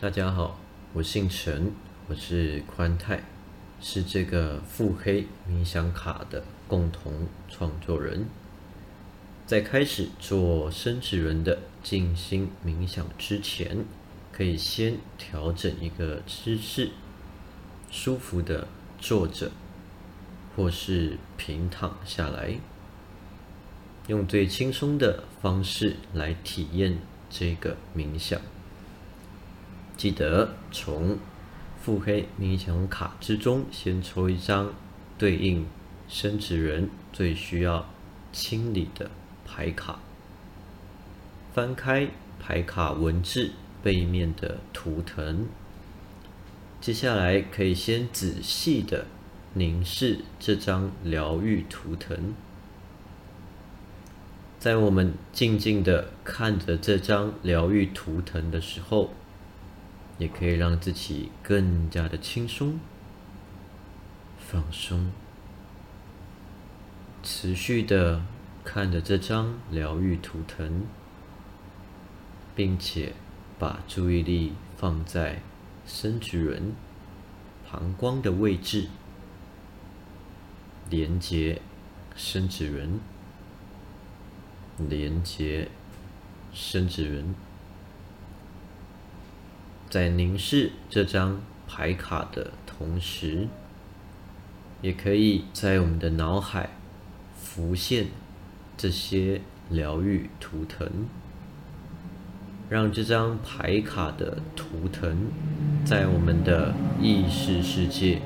大家好，我姓陈，我是宽泰，是这个腹黑冥想卡的共同创作人。在开始做生殖人的静心冥想之前，可以先调整一个姿势，舒服的坐着，或是平躺下来，用最轻松的方式来体验这个冥想。记得从腹黑冥想卡之中先抽一张对应生殖人最需要清理的牌卡，翻开牌卡文字背面的图腾，接下来可以先仔细的凝视这张疗愈图腾，在我们静静的看着这张疗愈图腾的时候。也可以让自己更加的轻松、放松，持续的看着这张疗愈图腾，并且把注意力放在生殖人膀胱的位置，连接生殖人，连接生殖人。在凝视这张牌卡的同时，也可以在我们的脑海浮现这些疗愈图腾，让这张牌卡的图腾在我们的意识世界，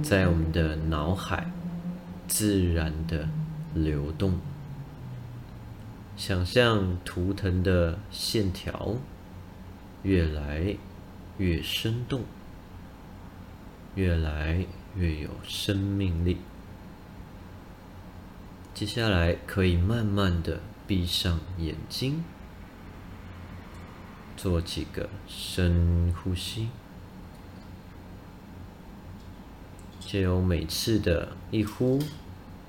在我们的脑海自然的流动，想象图腾的线条。越来越生动，越来越有生命力。接下来可以慢慢的闭上眼睛，做几个深呼吸，借由每次的一呼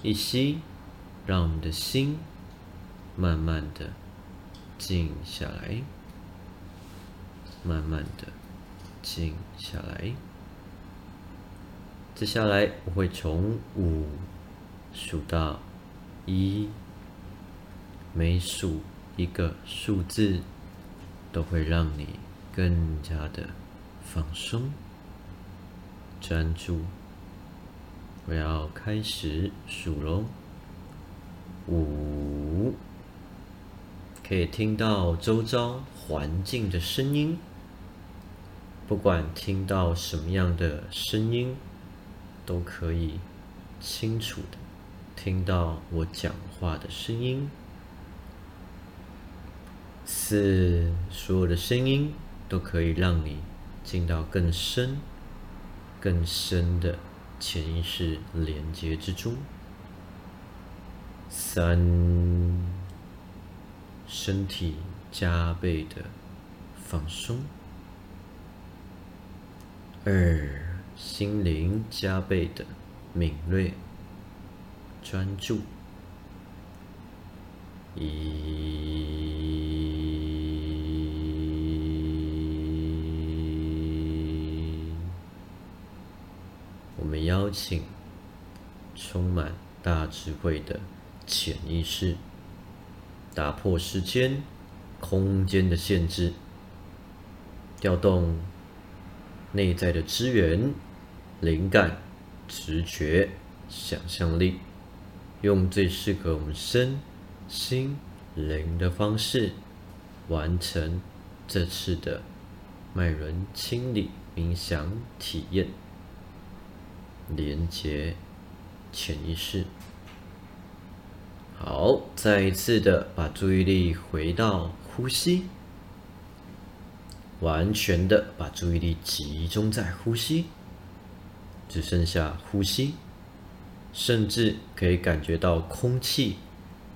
一吸，让我们的心慢慢的静下来。慢慢的静下来。接下来我会从五数到一，每数一个数字，都会让你更加的放松、专注。我要开始数喽，五，可以听到周遭环境的声音。不管听到什么样的声音，都可以清楚的听到我讲话的声音。四，所有的声音都可以让你进到更深、更深的潜意识连接之中。三，身体加倍的放松。二，心灵加倍的敏锐、专注。一，我们邀请充满大智慧的潜意识，打破时间、空间的限制，调动。内在的资源、灵感、直觉、想象力，用最适合我们身心灵的方式，完成这次的脉轮清理冥想体验，连接潜意识。好，再一次的把注意力回到呼吸。完全的把注意力集中在呼吸，只剩下呼吸，甚至可以感觉到空气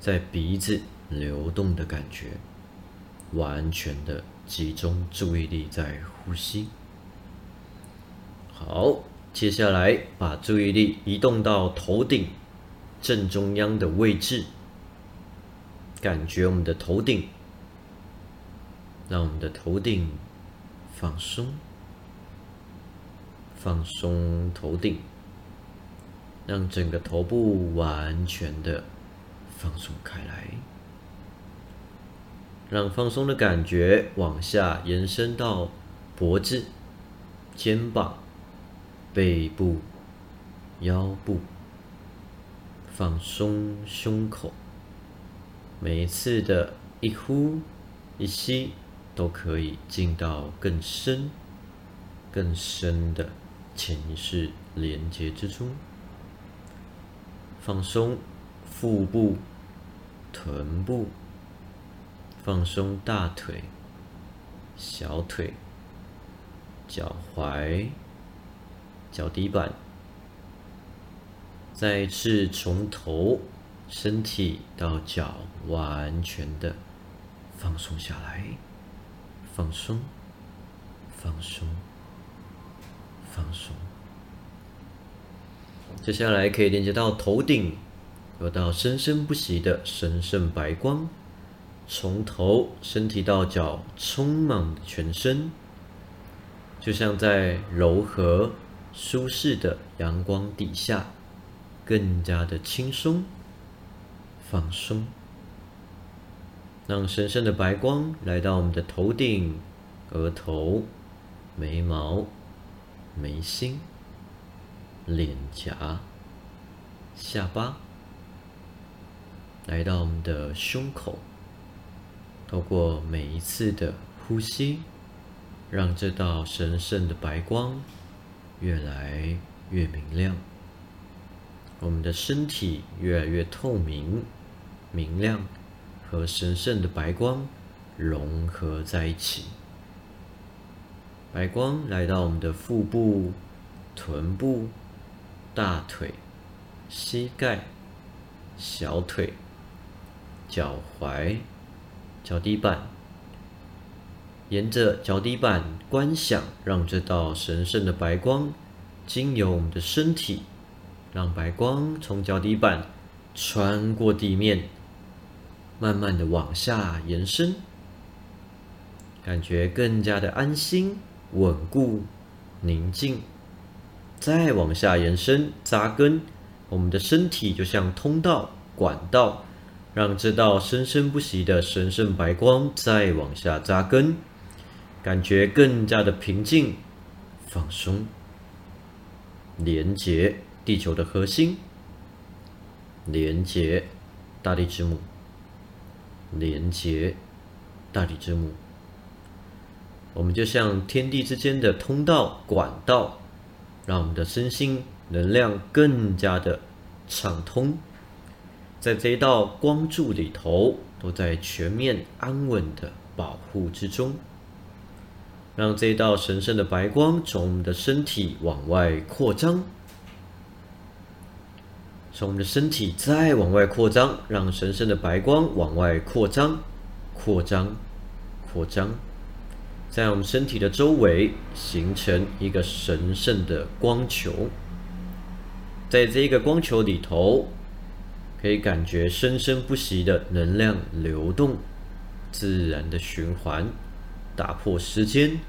在鼻子流动的感觉。完全的集中注意力在呼吸。好，接下来把注意力移动到头顶正中央的位置，感觉我们的头顶，让我们的头顶。放松，放松头顶，让整个头部完全的放松开来，让放松的感觉往下延伸到脖子、肩膀、背部、腰部，放松胸口。每一次的一呼一吸，都可以进到更深、更深的潜意识连接之中。放松腹部、臀部，放松大腿、小腿、脚踝、脚底板。再一次从头。身体到脚完全的放松下来，放松，放松，放松。接下来可以连接到头顶，有道生生不息的神圣白光，从头身体到脚充满全身，就像在柔和舒适的阳光底下，更加的轻松。放松，让神圣的白光来到我们的头顶、额头、眉毛、眉心、脸颊、下巴，来到我们的胸口。透过每一次的呼吸，让这道神圣的白光越来越明亮，我们的身体越来越透明。明亮和神圣的白光融合在一起，白光来到我们的腹部、臀部、大腿、膝盖、小腿、脚踝、脚底板，沿着脚底板观想，让这道神圣的白光经由我们的身体，让白光从脚底板穿过地面。慢慢的往下延伸，感觉更加的安心、稳固、宁静。再往下延伸、扎根，我们的身体就像通道、管道，让这道生生不息的神圣白光再往下扎根，感觉更加的平静、放松，连接地球的核心，连接大地之母。连接大地之母，我们就像天地之间的通道管道，让我们的身心能量更加的畅通，在这一道光柱里头，都在全面安稳的保护之中，让这一道神圣的白光从我们的身体往外扩张。从我们的身体再往外扩张，让神圣的白光往外扩张、扩张、扩张，在我们身体的周围形成一个神圣的光球。在这一个光球里头，可以感觉生生不息的能量流动、自然的循环，打破时间、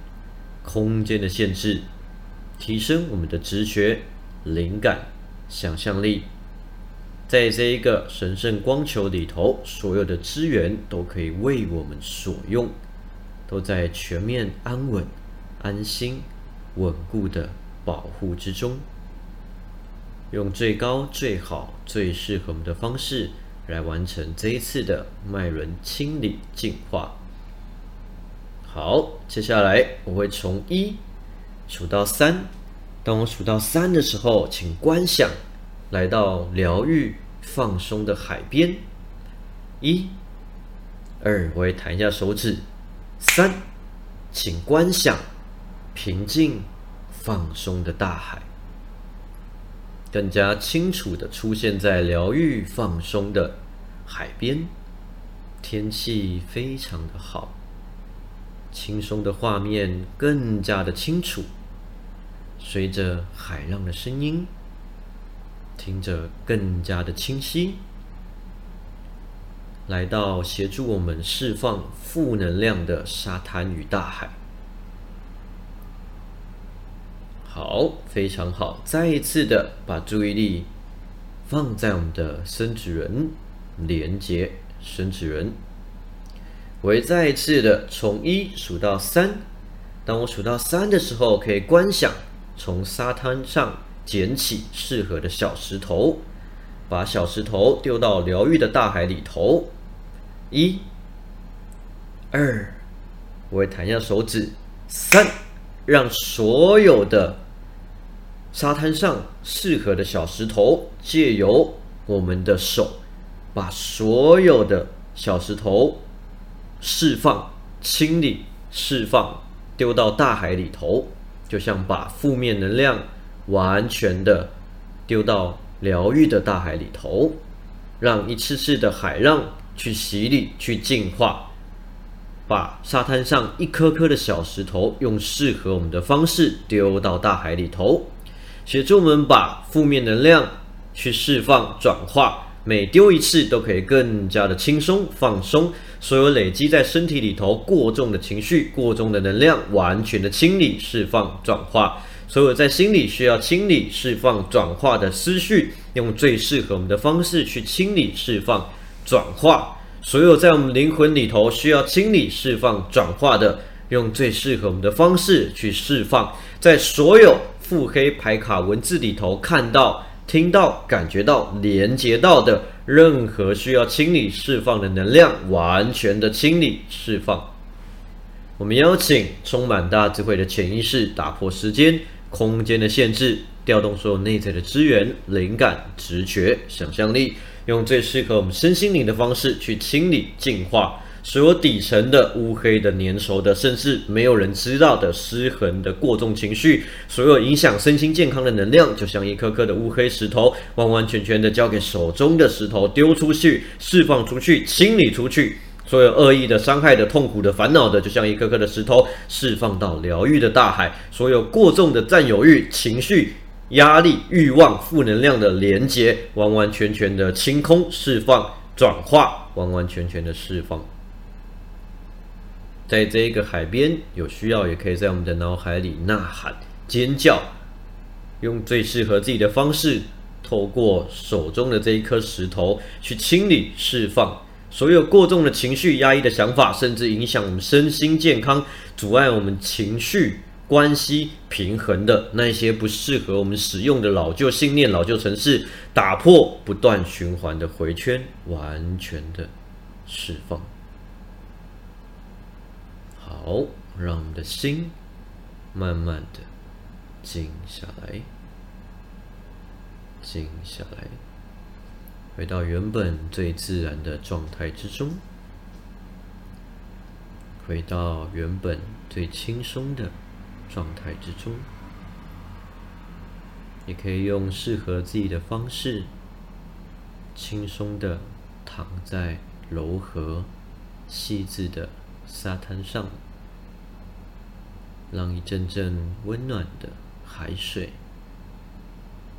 空间的限制，提升我们的直觉、灵感、想象力。在这一个神圣光球里头，所有的资源都可以为我们所用，都在全面安稳、安心、稳固的保护之中。用最高、最好、最适合我们的方式来完成这一次的脉轮清理净化。好，接下来我会从一数到三，当我数到三的时候，请观想。来到疗愈、放松的海边，一、二，我会弹一下手指，三，请观想平静、放松的大海，更加清楚的出现在疗愈、放松的海边，天气非常的好，轻松的画面更加的清楚，随着海浪的声音。听着更加的清晰，来到协助我们释放负能量的沙滩与大海，好，非常好。再一次的把注意力放在我们的生殖人，连接生殖人。我会再一次的从一数到三。当我数到三的时候，可以观想从沙滩上捡起适合的小石头，把小石头丢到疗愈的大海里头。一、二，我会弹一下手指。三，让所有的沙滩上适合的小石头，借由我们的手，把所有的小石头释放、清理、释放，丢到大海里头，就像把负面能量完全的丢到疗愈的大海里头，让一次次的海浪去洗礼、去净化。把沙滩上一颗颗的小石头，用适合我们的方式丢到大海里头，协助我们把负面能量去释放、转化。每丢一次，都可以更加的轻松、放松。所有累积在身体里头过重的情绪、过重的能量，完全的清理、释放、转化。所有在心里需要清理、释放、转化的思绪，用最适合我们的方式去清理、释放、转化。所有在我们灵魂里头需要清理、释放、转化的，用最适合我们的方式去释放。在所有腹黑牌卡文字里头看到、听到、感觉到、连接到的任何需要清理、释放的能量，完全的清理、释放。我们邀请充满大智慧的潜意识，打破时间、空间的限制，调动所有内在的资源、灵感、直觉、想象力。用最适合我们身心灵的方式去清理、净化所有底层的乌黑的、粘稠的，甚至没有人知道的失衡的过重情绪，所有影响身心健康的能量，就像一颗颗的乌黑石头，完完全全的交给手中的石头丢出去、释放出去、清理出去。所有恶意的、伤害的、痛苦的、烦恼的，就像一颗颗的石头，释放到疗愈的大海。所有过重的占有欲情绪。压力、欲望、负能量的连接，完完全全的清空、释放、转化，完完全全的释放。在这一个海边，有需要也可以在我们的脑海里呐喊、尖叫，用最适合自己的方式，透过手中的这一颗石头去清理、释放所有过重的情绪、压抑的想法，甚至影响我们身心健康、阻碍我们情绪。关系平衡的那些不适合我们使用的老旧信念、老旧程式，打破不断循环的回圈，完全的释放。好，让我们的心慢慢的静下来，静下来，回到原本最自然的状态之中，回到原本最轻松的。状态之中，也可以用适合自己的方式，轻松的躺在柔和、细致的沙滩上，让一阵阵温暖的海水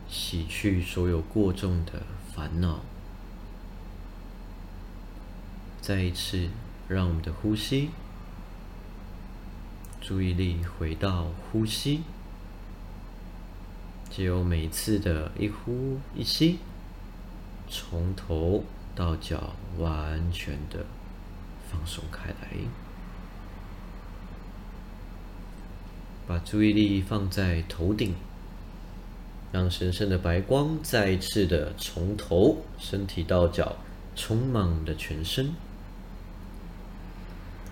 洗去所有过重的烦恼。再一次，让我们的呼吸。注意力回到呼吸，只有每次的一呼一吸，从头到脚完全的放松开来，把注意力放在头顶，让神圣的白光再一次的从头身体到脚充满我们的全身。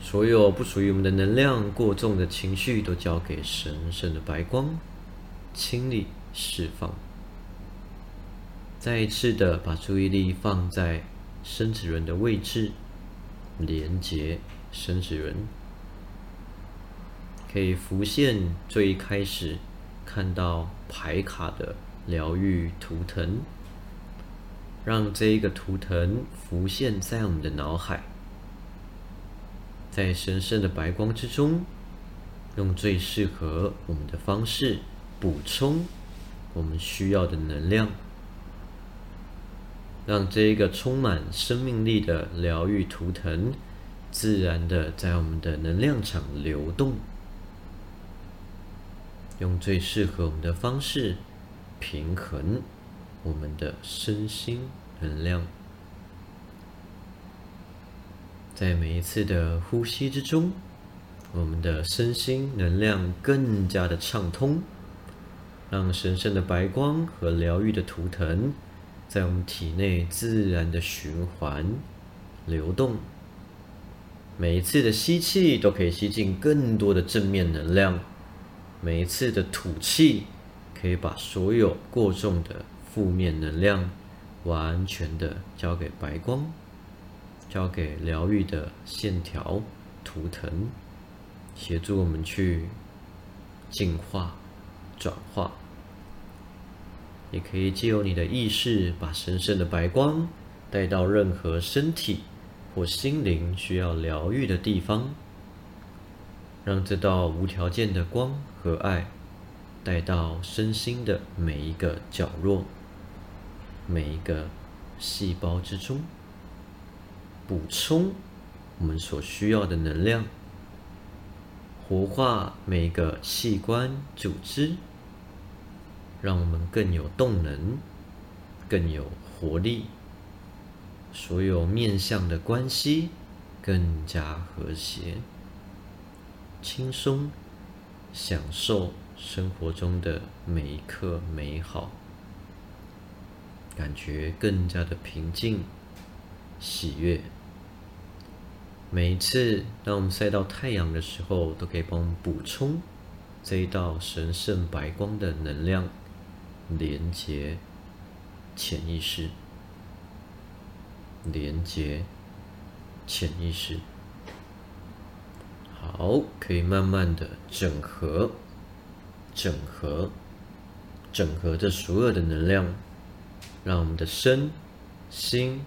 所有不属于我们的能量、过重的情绪，都交给神圣的白光清理、释放。再一次的把注意力放在生殖轮的位置，连接生殖轮，可以浮现最开始看到牌卡的疗愈图腾，让这一个图腾浮现在我们的脑海。在神圣的白光之中，用最适合我们的方式补充我们需要的能量，让这一个充满生命力的疗愈图腾自然的在我们的能量场流动，用最适合我们的方式平衡我们的身心能量。在每一次的呼吸之中，我们的身心能量更加的畅通，让神圣的白光和疗愈的图腾在我们体内自然的循环流动。每一次的吸气都可以吸进更多的正面能量，每一次的吐气可以把所有过重的负面能量完全的交给白光。交给疗愈的线条图腾，协助我们去净化、转化。也可以借由你的意识，把神圣的白光带到任何身体或心灵需要疗愈的地方，让这道无条件的光和爱带到身心的每一个角落、每一个细胞之中。补充我们所需要的能量，活化每一个器官组织，让我们更有动能，更有活力。所有面向的关系更加和谐、轻松，享受生活中的每一刻美好，感觉更加的平静。喜悦。每一次当我们晒到太阳的时候，都可以帮我们补充这一道神圣白光的能量，连接潜意识，连接潜意识。好，可以慢慢的整合，整合，整合这所有的能量，让我们的身心。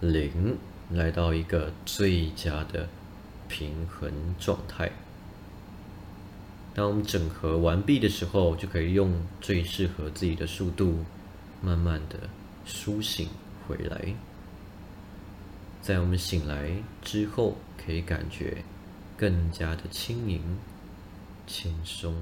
灵来到一个最佳的平衡状态。当我们整合完毕的时候，就可以用最适合自己的速度，慢慢的苏醒回来。在我们醒来之后，可以感觉更加的轻盈、轻松。